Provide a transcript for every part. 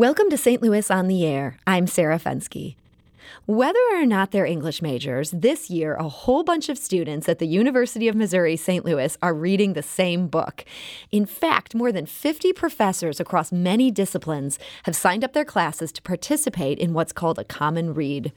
Welcome to St. Louis on the Air. I'm Sarah Fenske. Whether or not they're English majors, this year a whole bunch of students at the University of Missouri St. Louis are reading the same book. In fact, more than 50 professors across many disciplines have signed up their classes to participate in what's called a common read.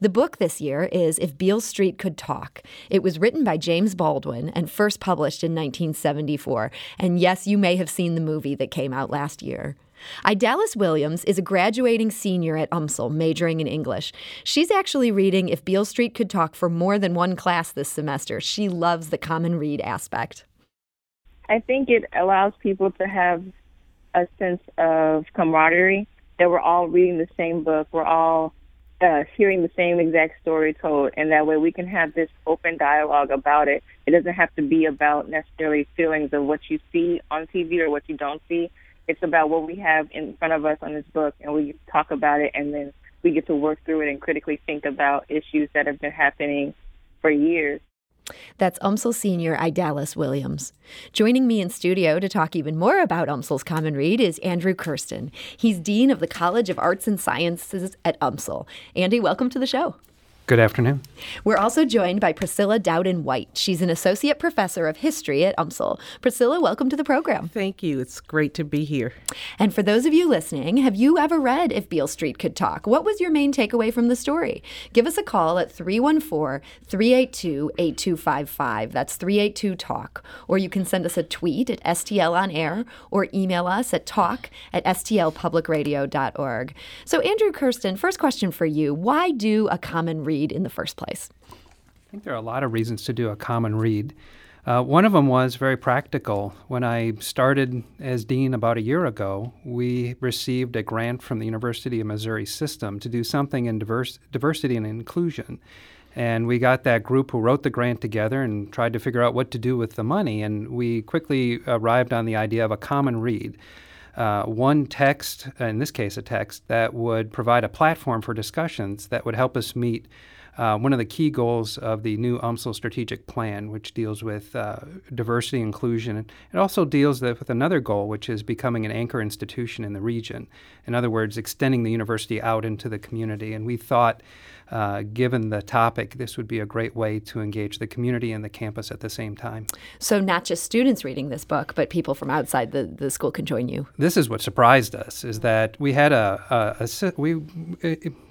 The book this year is If Beale Street Could Talk. It was written by James Baldwin and first published in 1974. And yes, you may have seen the movie that came out last year. Idalis Williams is a graduating senior at UMSL, majoring in English. She's actually reading If Beale Street Could Talk for more than one class this semester. She loves the common read aspect. I think it allows people to have a sense of camaraderie that we're all reading the same book, we're all uh, hearing the same exact story told, and that way we can have this open dialogue about it. It doesn't have to be about necessarily feelings of what you see on TV or what you don't see, it's about what we have in front of us on this book, and we talk about it, and then we get to work through it and critically think about issues that have been happening for years. That's UMSL senior Idalis Williams. Joining me in studio to talk even more about UMSL's Common Read is Andrew Kersten. He's Dean of the College of Arts and Sciences at UMSL. Andy, welcome to the show. Good afternoon. We're also joined by Priscilla Dowden White. She's an associate professor of history at UMSL. Priscilla, welcome to the program. Thank you. It's great to be here. And for those of you listening, have you ever read If Beale Street Could Talk? What was your main takeaway from the story? Give us a call at 314 382 8255. That's 382 Talk. Or you can send us a tweet at STL on air or email us at talk at stlpublicradio.org. So, Andrew Kersten, first question for you Why do a common read? Read in the first place? I think there are a lot of reasons to do a common read. Uh, one of them was very practical. When I started as dean about a year ago, we received a grant from the University of Missouri system to do something in diverse, diversity and inclusion. And we got that group who wrote the grant together and tried to figure out what to do with the money. And we quickly arrived on the idea of a common read. Uh, one text, in this case a text, that would provide a platform for discussions that would help us meet uh, one of the key goals of the new UMSL strategic plan, which deals with uh, diversity inclusion. It also deals with another goal, which is becoming an anchor institution in the region. In other words, extending the university out into the community. And we thought uh, given the topic, this would be a great way to engage the community and the campus at the same time. So, not just students reading this book, but people from outside the, the school can join you. This is what surprised us: is that we had a, a, a we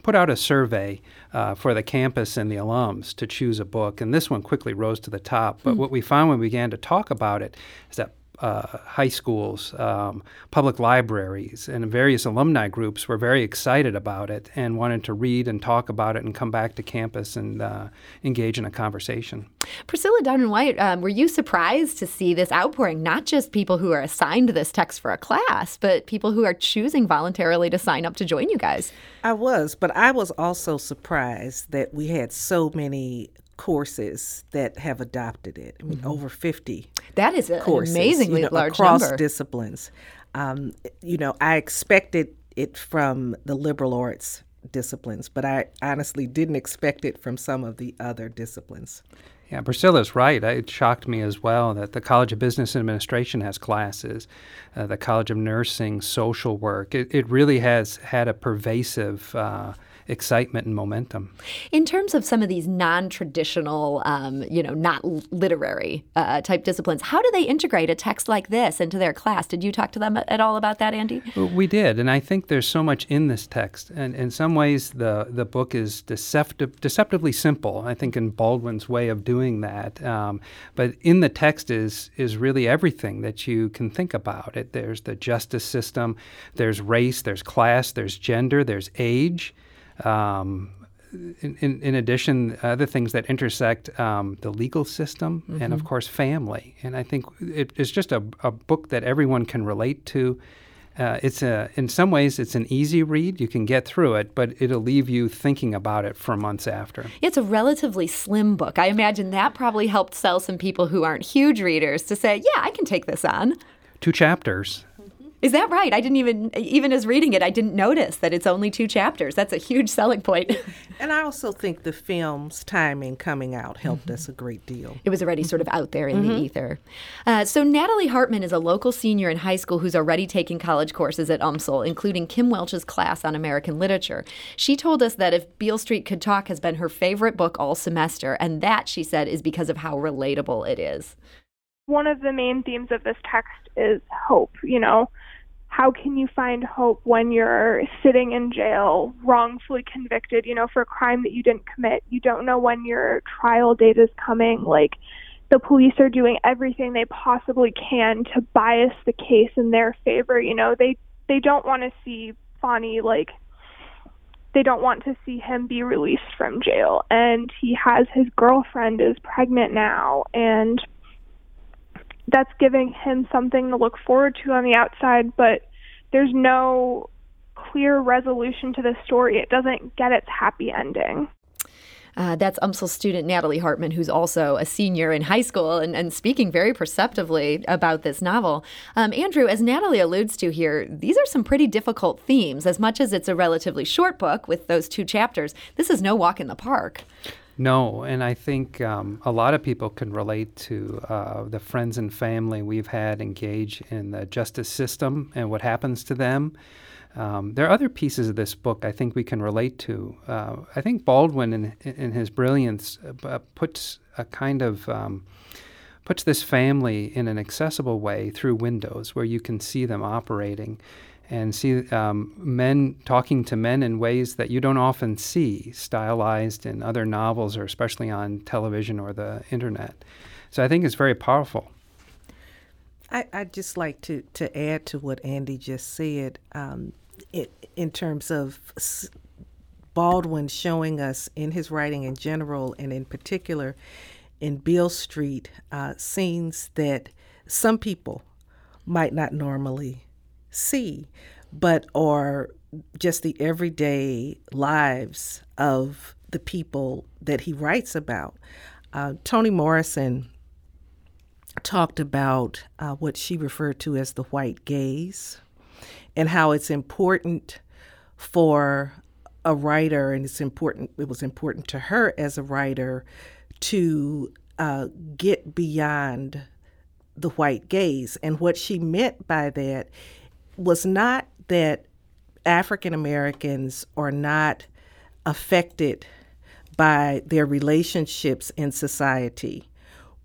put out a survey uh, for the campus and the alums to choose a book, and this one quickly rose to the top. But mm. what we found when we began to talk about it is that uh, high schools, um, public libraries, and various alumni groups were very excited about it and wanted to read and talk about it and come back to campus and uh, engage in a conversation. Priscilla Dowden White, um, were you surprised to see this outpouring? Not just people who are assigned this text for a class, but people who are choosing voluntarily to sign up to join you guys. I was, but I was also surprised that we had so many courses that have adopted it. I mean, mm-hmm. over 50. That is courses, an amazingly you know, large across number. disciplines. Um, you know, I expected it from the liberal arts disciplines, but I honestly didn't expect it from some of the other disciplines. Yeah, Priscilla's right. It shocked me as well that the College of Business Administration has classes, uh, the College of Nursing, social work. It, it really has had a pervasive uh, excitement and momentum. In terms of some of these non-traditional, um, you know, not literary uh, type disciplines, how do they integrate a text like this into their class? Did you talk to them at all about that, Andy? We did, and I think there's so much in this text, and in some ways the the book is deceptive, deceptively simple. I think in Baldwin's way of doing that, um, but in the text is is really everything that you can think about. It there's the justice system, there's race, there's class, there's gender, there's age. Um, in, in, in, addition, other things that intersect um, the legal system mm-hmm. and, of mm-hmm. course, family. And I think it, it's just a, a, book that everyone can relate to. Uh, it's a, in some ways, it's an easy read. You can get through it, but it'll leave you thinking about it for months after. It's a relatively slim book. I imagine that probably helped sell some people who aren't huge readers to say, "Yeah, I can take this on." Two chapters Is that right? I didn't even, even as reading it, I didn't notice that it's only two chapters. That's a huge selling point. and I also think the film's timing coming out helped mm-hmm. us a great deal. It was already sort of out there in mm-hmm. the ether. Uh, so, Natalie Hartman is a local senior in high school who's already taking college courses at UMSL, including Kim Welch's class on American literature. She told us that If Beale Street Could Talk has been her favorite book all semester, and that, she said, is because of how relatable it is. One of the main themes of this text is hope, you know how can you find hope when you're sitting in jail wrongfully convicted you know for a crime that you didn't commit? You don't know when your trial date is coming. Like the police are doing everything they possibly can to bias the case in their favor you know? They they don't want to see Fonny like they don't want to see him be released from jail. And he has his girlfriend is pregnant now and that's giving him something to look forward to on the outside, but there's no clear resolution to the story. It doesn't get its happy ending. Uh, that's UMSL student Natalie Hartman, who's also a senior in high school and, and speaking very perceptively about this novel. Um, Andrew, as Natalie alludes to here, these are some pretty difficult themes. As much as it's a relatively short book with those two chapters, this is no walk in the park. No, and I think um, a lot of people can relate to uh, the friends and family we've had engage in the justice system and what happens to them. Um, there are other pieces of this book I think we can relate to. Uh, I think Baldwin, in, in his brilliance, uh, puts a kind of um, puts this family in an accessible way through windows where you can see them operating and see um, men talking to men in ways that you don't often see stylized in other novels or especially on television or the internet. So I think it's very powerful. I, would just like to, to add to what Andy just said um, it, in terms of Baldwin showing us in his writing in general and in particular in Beale Street uh, scenes that some people might not normally see, but are just the everyday lives of the people that he writes about. Uh, Toni Morrison talked about uh, what she referred to as the white gaze and how it's important for a writer, and it's important, it was important to her as a writer to uh, get beyond the white gaze. And what she meant by that was not that African Americans are not affected by their relationships in society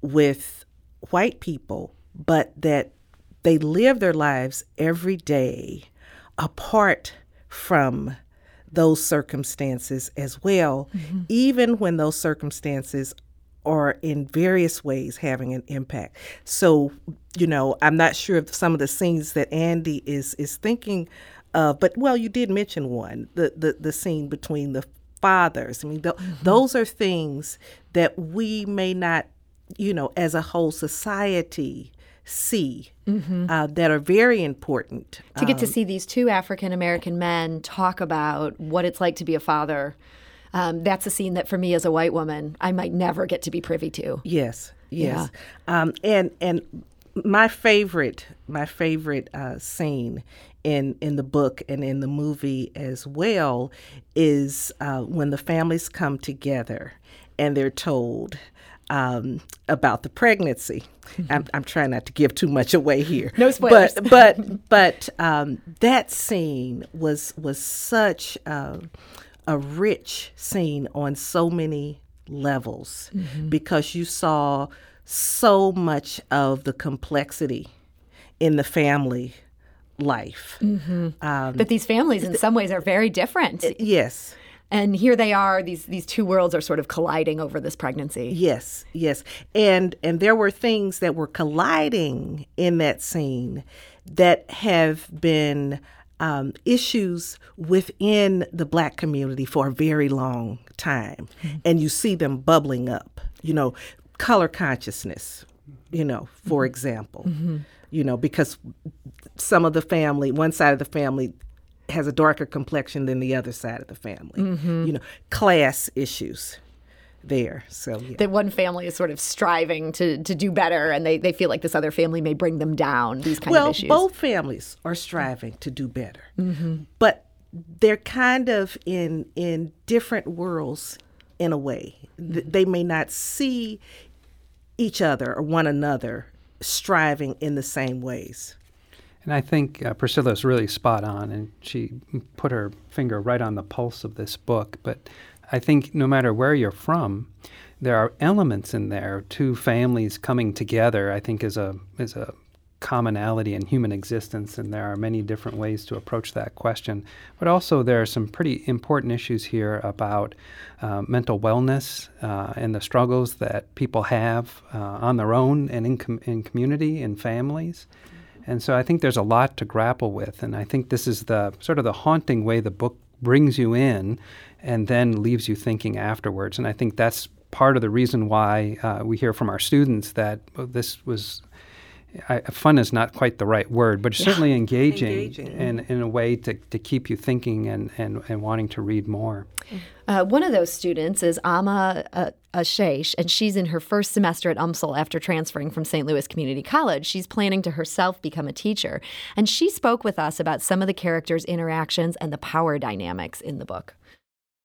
with white people, but that they live their lives every day apart from those circumstances as well, mm-hmm. even when those circumstances are in various ways having an impact. So, you know, I'm not sure of some of the scenes that Andy is is thinking of, but well, you did mention one, the the, the scene between the fathers. I mean, th- mm-hmm. those are things that we may not, you know, as a whole society see mm-hmm. uh, that are very important. To get um, to see these two African American men talk about what it's like to be a father um, that's a scene that for me as a white woman, I might never get to be privy to. Yes, yes. Yeah. Um, and and my favorite, my favorite uh, scene in in the book and in the movie as well is uh, when the families come together and they're told um, about the pregnancy. Mm-hmm. I'm, I'm, trying not to give too much away here. No spoilers. But but but um, that scene was was such. Uh, a rich scene on so many levels mm-hmm. because you saw so much of the complexity in the family life. Mm-hmm. Um, but these families, in some ways, are very different. Yes. And here they are; these these two worlds are sort of colliding over this pregnancy. Yes, yes, and and there were things that were colliding in that scene that have been um, issues within the black community for a very long time. Mm-hmm. And you see them bubbling up, you know, color consciousness, you know, for mm-hmm. example, mm-hmm. you know, because some of the family, one side of the family, has a darker complexion than the other side of the family. Mm-hmm. You know, class issues there. So yeah. that one family is sort of striving to to do better, and they, they feel like this other family may bring them down. These kind well, of issues. Well, both families are striving to do better, but they're kind of in in different worlds in a way. Th- They may not see each other or one another striving in the same ways. And I think uh, Priscilla's really spot on, and she put her finger right on the pulse of this book. But I think no matter where you're from, there are elements in there. Two families coming together, I think, is a is a commonality in human existence, and there are many different ways to approach that question. But also, there are some pretty important issues here about uh, mental wellness uh, and the struggles that people have uh, on their own and in, com- in community and families. And so I think there's a lot to grapple with, and I think this is the sort of the haunting way the book brings you in, and then leaves you thinking afterwards. And I think that's part of the reason why uh, we hear from our students that well, this was. I, fun is not quite the right word, but certainly engaging, Engaging. in, in a way to, to keep you thinking and, and, and wanting to read more. Uh, one of those students is Amma uh, Ashesh, and she's in her first semester at UMSL after transferring from St. Louis Community College. She's planning to herself become a teacher, and she spoke with us about some of the characters' interactions and the power dynamics in the book.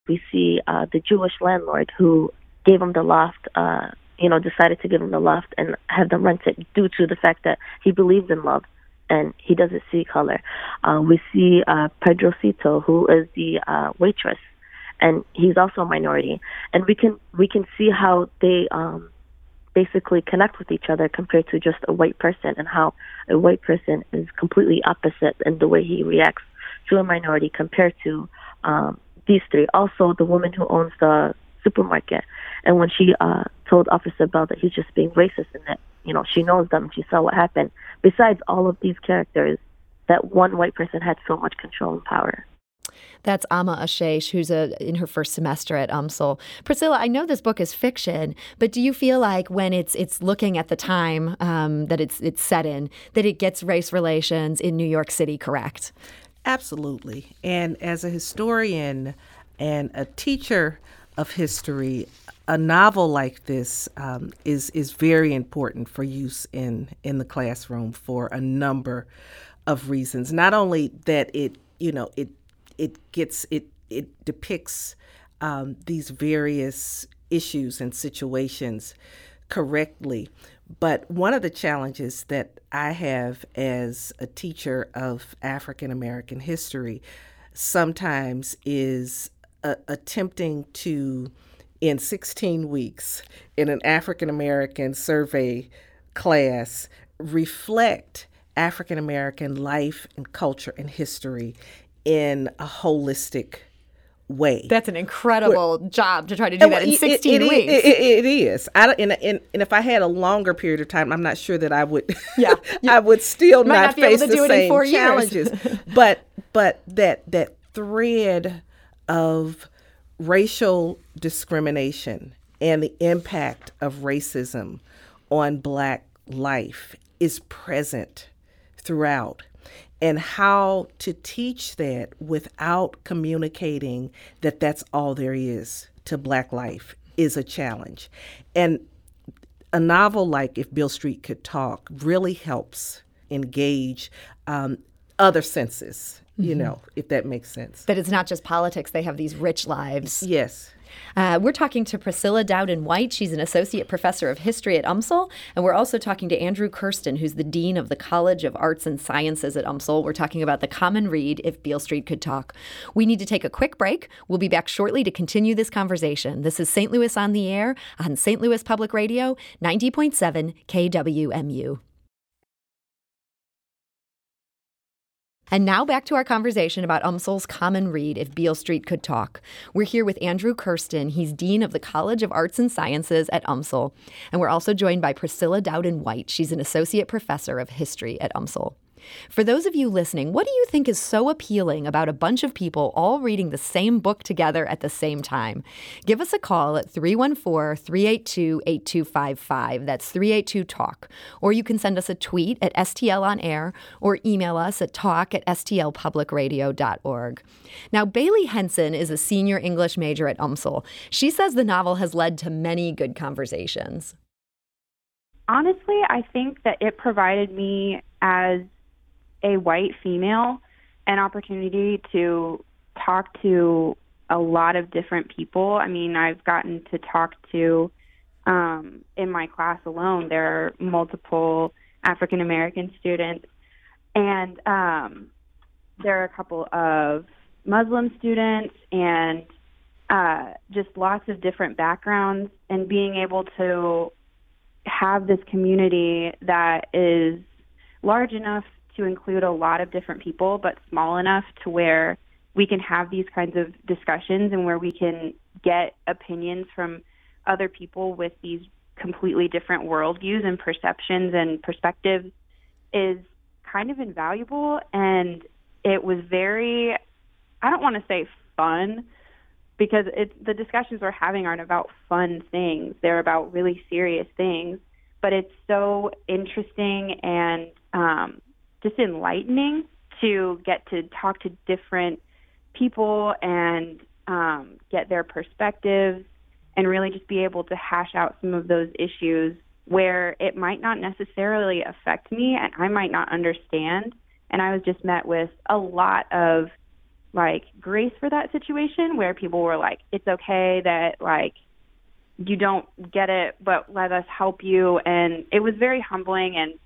We see uh, the Jewish landlord who gave him the loft, uh, you know, decided to give him the loft and have them rent it due to the fact that he believes in love and he doesn't see color. Uh, we see uh, Pedrocito, who is the uh, waitress, and he's also a minority, and we can we can see how they um, basically connect with each other compared to just a white person, and how a white person is completely opposite in the way he reacts to a minority compared to um, these three. Also, the woman who owns the supermarket, and when she uh, told Officer Bell that he's just being racist and that you know she knows them, she saw what happened. Besides all of these characters, that one white person had so much control and power. That's Amma Ashesh, who's a, in her first semester at UMSL. Priscilla, I know this book is fiction, but do you feel like when it's it's looking at the time um, that it's it's set in, that it gets race relations in New York City correct? Absolutely. And as a historian and a teacher of history, a novel like this um, is is very important for use in in the classroom for a number of reasons. Not only that it you know it it gets it it depicts um, these various issues and situations correctly. But one of the challenges that I have as a teacher of African American history sometimes is uh, attempting to, in 16 weeks, in an African American survey class, reflect African American life and culture and history in a holistic way. That's an incredible job to try to do that in 16 it- it- weeks. It, it is. I and, and, and if I had a longer period of time, I'm not sure that I would. Yeah. I would still not, not face the do it in same challenges. but but that that thread of racial discrimination and the impact of racism on Black life is present throughout and how to teach that without communicating that that's all there is to black life is a challenge. And a novel like if Beale Street could talk really helps engage um, other senses you know if that makes sense. That it's not just politics, they have these rich lives. yes Uh, we're talking to Priscilla Dowden White. She's an associate professor of history at UMSL. And we're also talking to Andrew Kersten, who's the dean of the College of Arts and Sciences at UMSL. We're talking about the common read, If Beale Street Could Talk. We need to take a quick break. We'll be back shortly to continue this conversation. This is St. Louis on the Air on St. Louis Public Radio, 90.7 KWMU. And now back to our conversation about UMSL's common read, If Beale Street Could Talk. We're here with Andrew Kersten. He's Dean of the College of Arts and Sciences at UMSL. And we're also joined by Priscilla Dowden White. She's an Associate Professor of History at UMSL. For those of you listening, what do you think is so appealing about a bunch of people all reading the same book together at the same time? Give us a call at 314 382 8255. That's 382 Talk. Or you can send us a tweet at STL on air or email us at talk at stlpublicradio.org. Now, Bailey Henson is a senior English major at UMSL. She says the novel has led to many good conversations. Honestly, I think that it provided me as a white female an opportunity to talk to a lot of different people. I mean, I've gotten to talk to um, in my class alone. There are multiple African American students, and um, there are a couple of Muslim students, and uh, just lots of different backgrounds. And being able to have this community that is large enough to include a lot of different people, but small enough to where we can have these kinds of discussions and where we can get opinions from other people with these completely different worldviews and perceptions and perspectives is kind of invaluable. And it was very, I don't want to say fun because it, the discussions we're having aren't about fun things, they're about really serious things. But it's so interesting and um, just enlightening to get to talk to different people and um, get their perspectives and really just be able to hash out some of those issues where it might not necessarily affect me and I might not understand. And I was just met with a lot of like grace for that situation where people were like, it's okay that like you don't get it, but let us help you. And it was very humbling and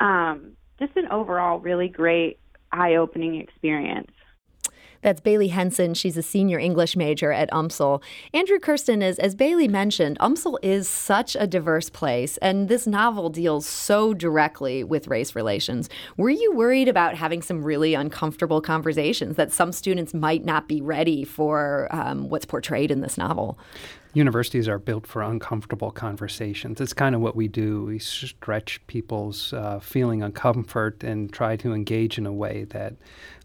um, just an overall really great eye opening experience. That's Bailey Henson. She's a senior English major at UMSL. Andrew Kersten, is, as Bailey mentioned, UMSL is such a diverse place, and this novel deals so directly with race relations. Were you worried about having some really uncomfortable conversations that some students might not be ready for um, what's portrayed in this novel? Universities are built for uncomfortable conversations. It's kind of what we do. We stretch people's uh, feeling of comfort and try to engage in a way that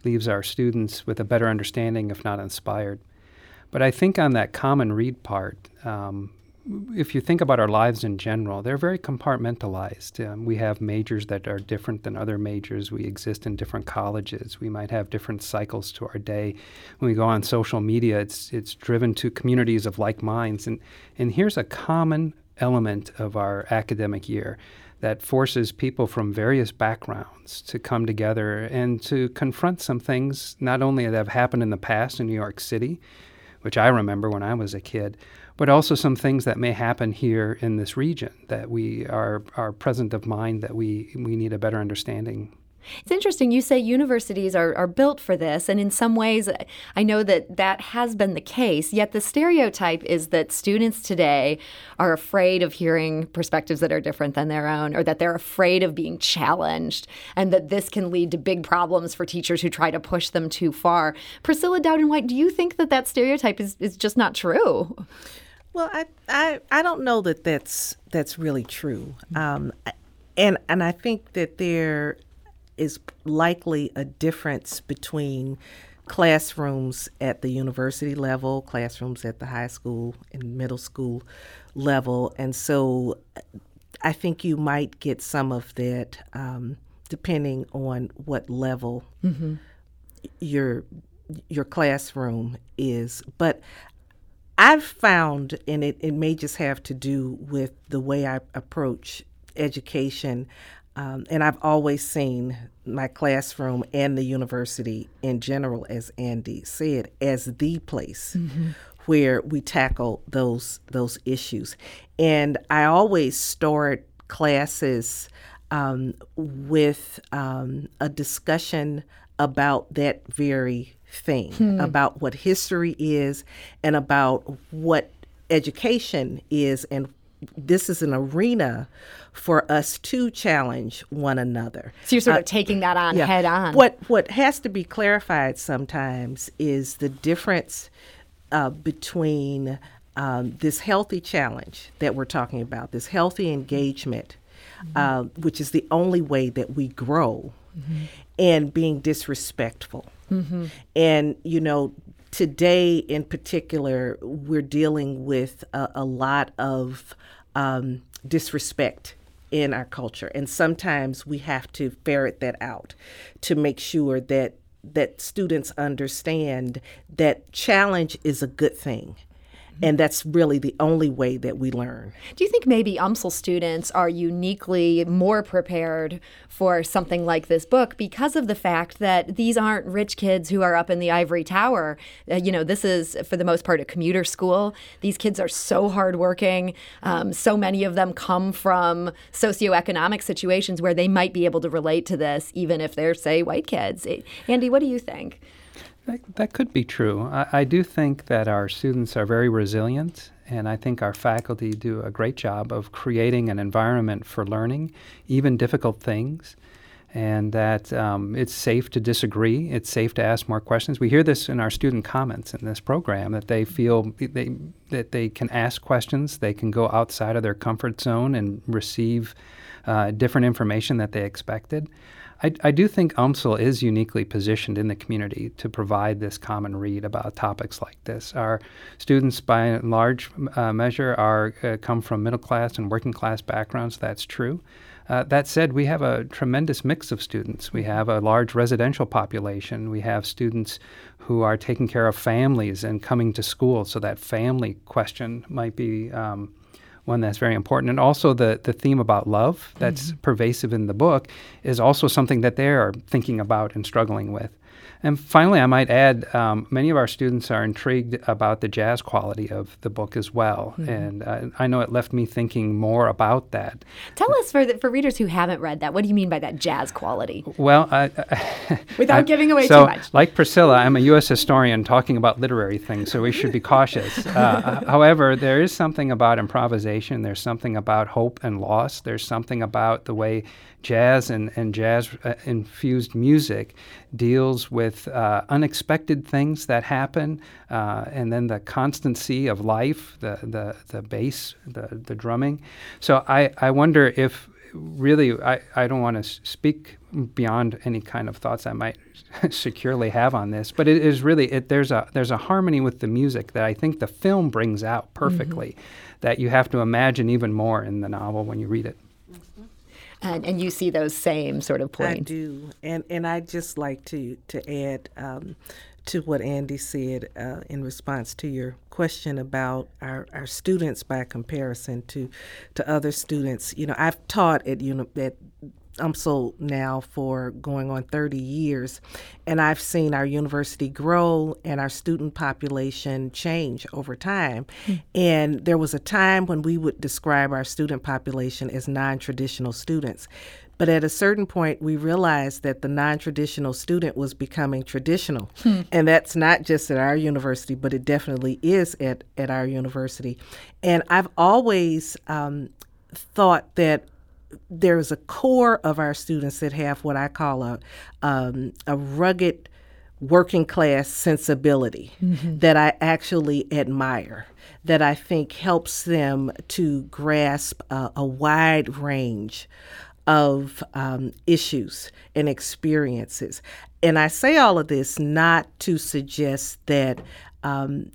leaves our students with a better understanding, if not inspired. But I think on that common read part, um, if you think about our lives in general, they're very compartmentalized. Um, we have majors that are different than other majors. We exist in different colleges. We might have different cycles to our day. When we go on social media, it's it's driven to communities of like minds. And and here's a common element of our academic year that forces people from various backgrounds to come together and to confront some things not only that have happened in the past in New York City, which I remember when I was a kid, but also some things that may happen here in this region that we are, are present of mind that we, we need a better understanding it's interesting. You say universities are, are built for this, and in some ways, I know that that has been the case. Yet the stereotype is that students today are afraid of hearing perspectives that are different than their own, or that they're afraid of being challenged, and that this can lead to big problems for teachers who try to push them too far. Priscilla Dowden White, do you think that that stereotype is, is just not true? Well, I, I I don't know that that's that's really true, um, and and I think that there is likely a difference between classrooms at the university level, classrooms at the high school and middle school level. And so I think you might get some of that um, depending on what level mm-hmm. your your classroom is. But I've found, and it, it may just have to do with the way I approach education. Um, and I've always seen my classroom and the university in general, as Andy said, as the place mm-hmm. where we tackle those those issues. And I always start classes um, with um, a discussion about that very thing, hmm. about what history is, and about what education is, and this is an arena for us to challenge one another. So you're sort of uh, taking that on yeah. head on. What what has to be clarified sometimes is the difference uh, between um, this healthy challenge that we're talking about, this healthy engagement, mm-hmm. uh, which is the only way that we grow mm-hmm. and being disrespectful. Mm-hmm. And, you know, today in particular, we're dealing with a, a lot of um, disrespect in our culture. And sometimes we have to ferret that out to make sure that that students understand that challenge is a good thing and that's really the only way that we learn. Do you think maybe UMSL students are uniquely more prepared for something like this book because of the fact that these aren't rich kids who are up in the ivory tower? Uh, you know, this is for the most part a commuter school. These kids are so hardworking. Um, so many of them come from socioeconomic situations where they might be able to relate to this, even if they're, say, white kids. Andy, what do you think? That, that could be true. I, I, do think that our students are very resilient, and I think our faculty do a great job of creating an environment for learning, even difficult things, and that um, it's safe to disagree. It's safe to ask more questions. We hear this in our student comments in this program that they feel they, that they can ask questions, they can go outside of their comfort zone and receive uh, different information that they expected. I, I do think UMSL is uniquely positioned in the community to provide this common read about topics like this. Our students, by and large uh, measure, are uh, come from middle class and working class backgrounds. That's true. Uh, that said, we have a tremendous mix of students. We have a large residential population. We have students who are taking care of families and coming to school, so that family question might be um, one that's very important. And also the, the theme about love that's mm-hmm. pervasive in the book is also something that they are thinking about and struggling with. And finally, I might add, um, many of our students are intrigued about the jazz quality of the book as well, mm-hmm. and uh, I know it left me thinking more about that. Tell us for the, for readers who haven't read that, what do you mean by that jazz quality? Well, I, I, without I, giving away so, too much. Like Priscilla, I'm a U.S. historian talking about literary things, so we should be cautious. Uh, however, there is something about improvisation. There's something about hope and loss. There's something about the way jazz and, and jazz uh, infused music deals with uh, unexpected things that happen, uh, and then the constancy of life, the, the, the bass, the, the drumming. So I, I wonder if really, I, I don't want to speak beyond any kind of thoughts I might securely have on this, but it is really it, there's a there's a harmony with the music that I think the film brings out perfectly, mm-hmm. that you have to imagine even more in the novel when you read it. And, and you see those same sort of points. I do, and and I just like to to add um, to what Andy said uh, in response to your question about our, our students by comparison to to other students. You know, I've taught at uni- at UMSL now for going on 30 years, and I've seen our university grow and our student population change over time. Mm. And there was a time when we would describe our student population as non traditional students. But at a certain point, we realized that the non traditional student was becoming traditional. Hmm. And that's not just at our university, but it definitely is at, at our university. And I've always um, thought that there's a core of our students that have what I call a um, a rugged working class sensibility mm-hmm. that I actually admire, that I think helps them to grasp a, a wide range of um, issues and experiences. And I say all of this not to suggest that um,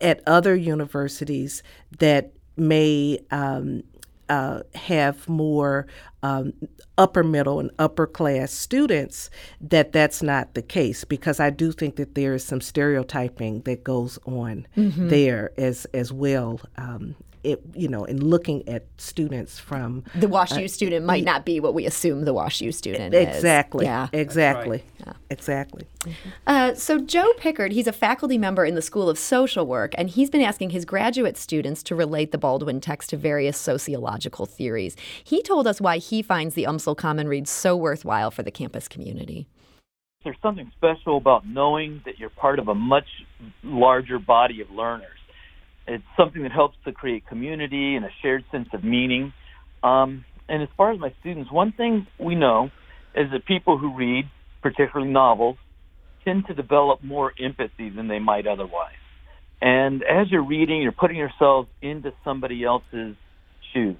at other universities that may um, uh, have more um, upper middle and upper class students that that's not the case because I do think that there is some stereotyping that goes on mm-hmm. there as as well um, it, you know, in looking at students from the WashU uh, student might not be what we assume the WashU student exactly, is. Yeah, exactly, right. yeah. exactly. Mm-hmm. Uh, so Joe Pickard, he's a faculty member in the School of Social Work, and he's been asking his graduate students to relate the Baldwin text to various sociological theories. He told us why he finds the UMSL Common Read so worthwhile for the campus community. There's something special about knowing that you're part of a much larger body of learners it's something that helps to create community and a shared sense of meaning. Um, and as far as my students, one thing we know is that people who read, particularly novels, tend to develop more empathy than they might otherwise. And as you're reading, you're putting yourself into somebody else's shoes.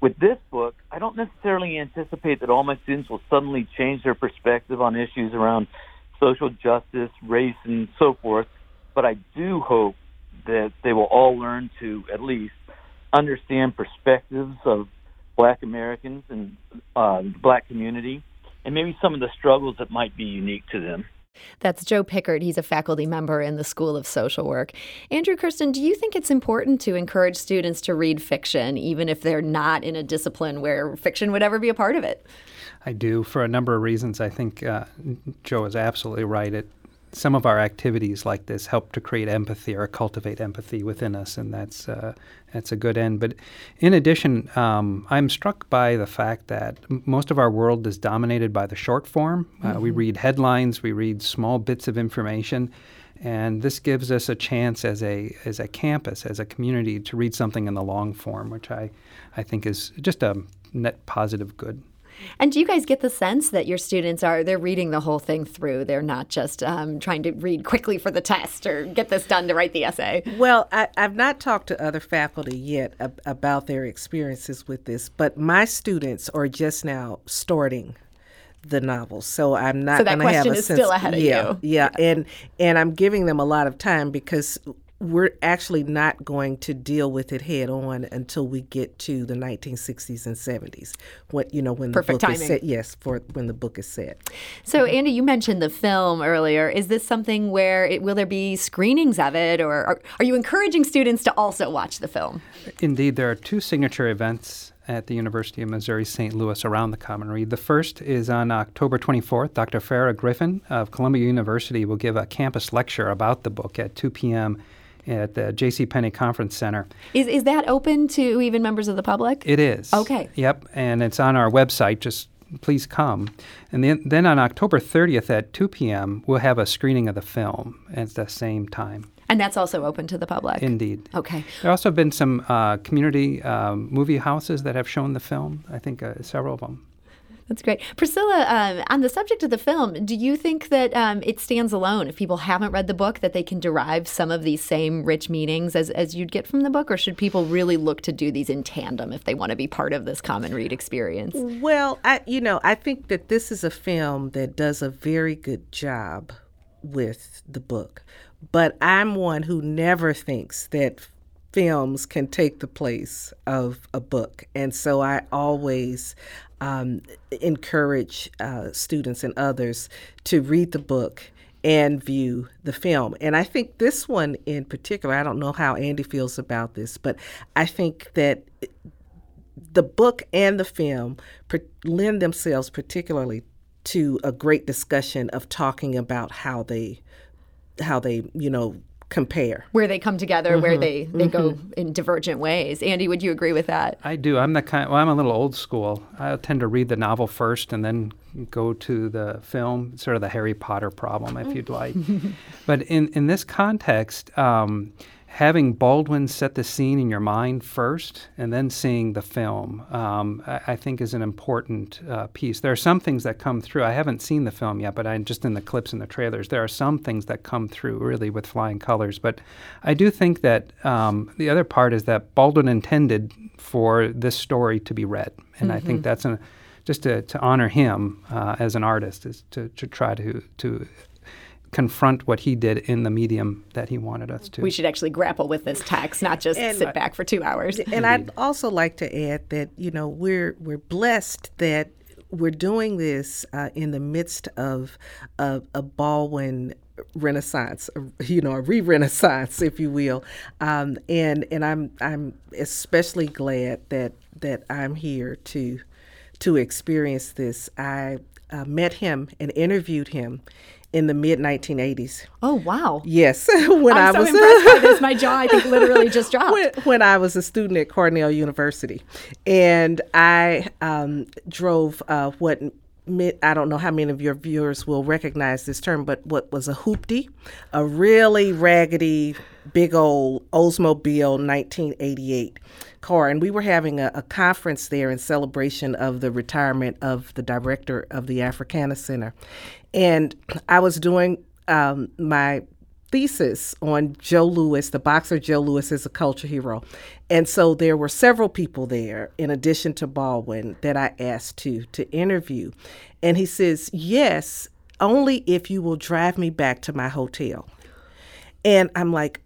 with this book, I don't necessarily anticipate that all my students will suddenly change their perspective on issues around social justice, race, and so forth. But I do hope that they will all learn to at least understand perspectives of Black Americans and uh, the Black community, and maybe some of the struggles that might be unique to them. That's Joe Pickard. He's a faculty member in the School of Social Work. Andrew Kersten, do you think it's important to encourage students to read fiction, even if they're not in a discipline where fiction would ever be a part of it? I do, for a number of reasons. I think uh, Joe is absolutely right. It some of our activities like this help to create empathy or cultivate empathy within us, and that's uh, that's a good end. But in addition, um, I'm struck by the fact that m- most of our world is dominated by the short form. Uh, mm-hmm. We read headlines, we read small bits of information, and this gives us a chance as a as a campus, as a community, to read something in the long form, which I I think is just a net positive good. And do you guys get the sense that your students are they're reading the whole thing through? They're not just um, trying to read quickly for the test or get this done to write the essay. Well, I, have not talked to other faculty yet ab- about their experiences with this, but my students are just now starting the novel. So I'm not so that going to have a is sense. still ahead of yeah, you. Yeah, yeah, and and I'm giving them a lot of time because we're actually not going to deal with it head on until we get to the 1960s and 70s. What you know when Perfect the book timing. is set. Yes, for when the book is set. So Andy, you mentioned the film earlier. Is this something where it, will there be screenings of it, or are, are you encouraging students to also watch the film? Indeed, there are two signature events at the University of Missouri St. Louis around the Common Read. The first is on October 24th. Dr. Farah Griffin of Columbia University will give a campus lecture about the book at 2 p.m at the J.C. Penney Conference Center. Is is that open to even members of the public? It is. Okay. Yep, and it's on our website. Just please come. And then, then on October 30th at 2 p.m., we'll have a screening of the film at the same time. And that's also open to the public? Indeed. Okay. There also have been some uh, community um, movie houses that have shown the film, I think uh, several of them. That's great. Priscilla, um, on the subject of the film, do you think that um, it stands alone? If people haven't read the book, that they can derive some of these same rich meanings as, as you'd get from the book? Or should people really look to do these in tandem if they want to be part of this common read experience? Well, I, you know, I think that this is a film that does a very good job with the book. But I'm one who never thinks that films can take the place of a book. And so I always um, encourage uh, students and others to read the book and view the film. And I think this one in particular, I don't know how Andy feels about this, but I think that the book and the film lend themselves particularly to a great discussion of talking about how they how they you know compare. Where they come together mm-hmm. where they they mm-hmm. go in divergent ways. Andy would you agree with that? I do. I'm the kind well i'm a little old school. I tend to read the novel first and then go to the film sort of the harry potter problem if you'd like. But in in this context um, having Baldwin set the scene in your mind first and then seeing the film, um, I, I, think is an important uh, piece. There are some things that come through. I haven't seen the film yet, but I'm just in the clips and the trailers. There are some things that come through really with flying colors. But I do think that um, the other part is that Baldwin intended for this story to be read, and mm-hmm. I think mm-hmm. that's a, just to, to honor him uh, as an artist is to, to try to to confront what he did in the medium that he wanted us to. We should actually grapple with this text, not just and, sit back for two hours. And I'd also like to add that you know we're we're blessed that we're doing this uh, in the midst of a, a Baldwin renaissance you know a re-renaissance if you will um, and and i'm i'm especially glad that that i'm here to to experience this i uh, met him and interviewed him in the mid 1980s. Oh wow! Yes, when I'm I so was impressed by this, my jaw I think literally just dropped. When, when, I was a student at Cornell University, and I um, drove uh, what I don't know how many of your viewers will recognize this term, but what was a hoopty, a really raggedy, big old Oldsmobile 1988 car. And we were having a, a, conference there in celebration of the retirement of the director of the Africana Center. And I was doing um, my thesis on Joe Louis, the boxer Joe Louis is a culture hero. And so there were several people there, in addition to Baldwin, that I asked to to interview. And he says, Yes, only if you will drive me back to my hotel. And I'm like,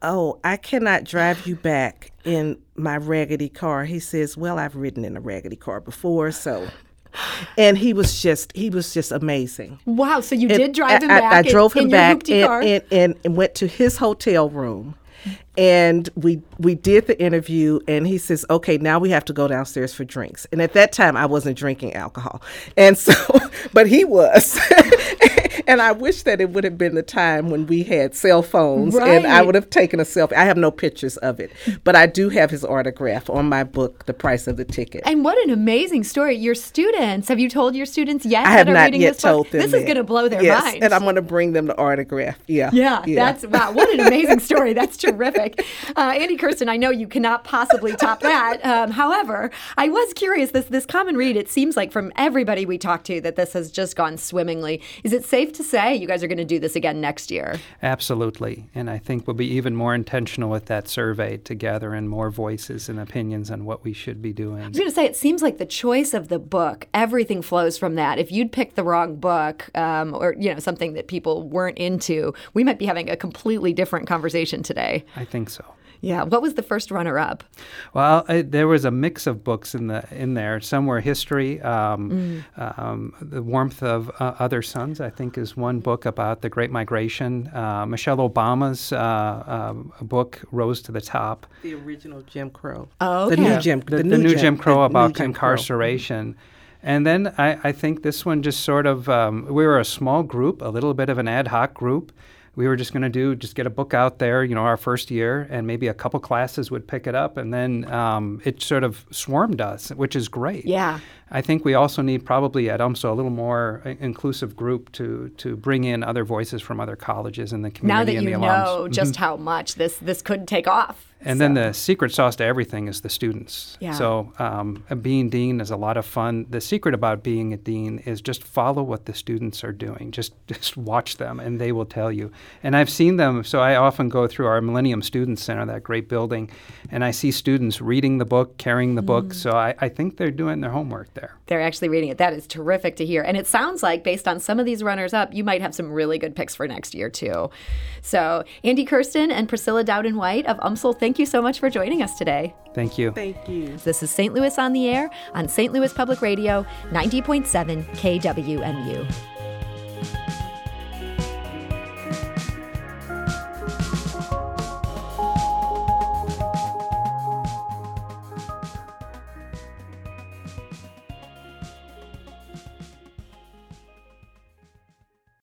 Oh, I cannot drive you back in my raggedy car. He says, Well, I've ridden in a raggedy car before, so and he was just he was just amazing. Wow! So you and did drive him I, back. I, I drove him back and, and, and, and, went to his hotel room, and we we did the interview. And he says, "Okay, now we have to go downstairs for drinks." And at that time, I wasn't drinking alcohol, and so, but he was. and I wish that it would have been the time when we had cell phones right. and I would have taken a selfie. I have no pictures of it, but I do have his autograph on my book, The Price of the Ticket. And what an amazing story. Your students, have you told your students yet? I have not yet told book? them. This is going to blow their yes, minds. And I'm going to bring them the autograph. Yeah. Yeah. yeah. That's, wow, what an amazing story. That's terrific. Uh, Andy Kersten, I know you cannot possibly top that. Um, however, I was curious, this, this common read, it seems like from everybody we talked to that this has just gone swimmingly. Is it safe to say you guys are going to do this again next year? Absolutely. And I think we'll be even more intentional with that survey to gather in more voices and opinions on what we should be doing. I was going to say, it seems like the choice of the book, everything flows from that. If you'd picked the wrong book um, or, you know, something that people weren't into, we might be having a completely different conversation today. I think so. Yeah. What was the first runner-up? Well, I, there was a mix of books in the in there. Some were history. Um, mm. um, the Warmth of uh, Other Suns, I think, is one book about the Great Migration. Uh, Michelle Obama's uh, um, book rose to the top. The original Jim Crow. Oh, okay. The new Jim. The, the, the new, Jim, Jim Crow about Jim incarceration. Crow. And then I, I, think this one just sort of, um, we were a small group, a little bit of an ad hoc group we were just going to do just get a book out there, you know, our first year, and maybe a couple classes would pick it up, and then um, it sort of swarmed us, which is great. Yeah. I think we also need probably at UMSL a little more uh, inclusive group to to bring in other voices from other colleges in the community now that and you the know alums. just mm-hmm. how much this this could take off. And so. then the secret sauce to everything is the students. Yeah. So um, being dean is a lot of fun. The secret about being a dean is just follow what the students are doing. Just just watch them, and they will tell you. And I've seen them. So I often go through our Millennium Student Center, that great building, and I see students reading the book, carrying the mm. book. So I, I think they're doing their homework there. They're actually reading it. That is terrific to hear. And it sounds like, based on some of these runners up, you might have some really good picks for next year, too. So, Andy Kersten and Priscilla Dowden White of UMSL, thank you so much for joining us today. Thank you. Thank you. This is St. Louis on the Air on St. Louis Public Radio, 90.7 KWMU.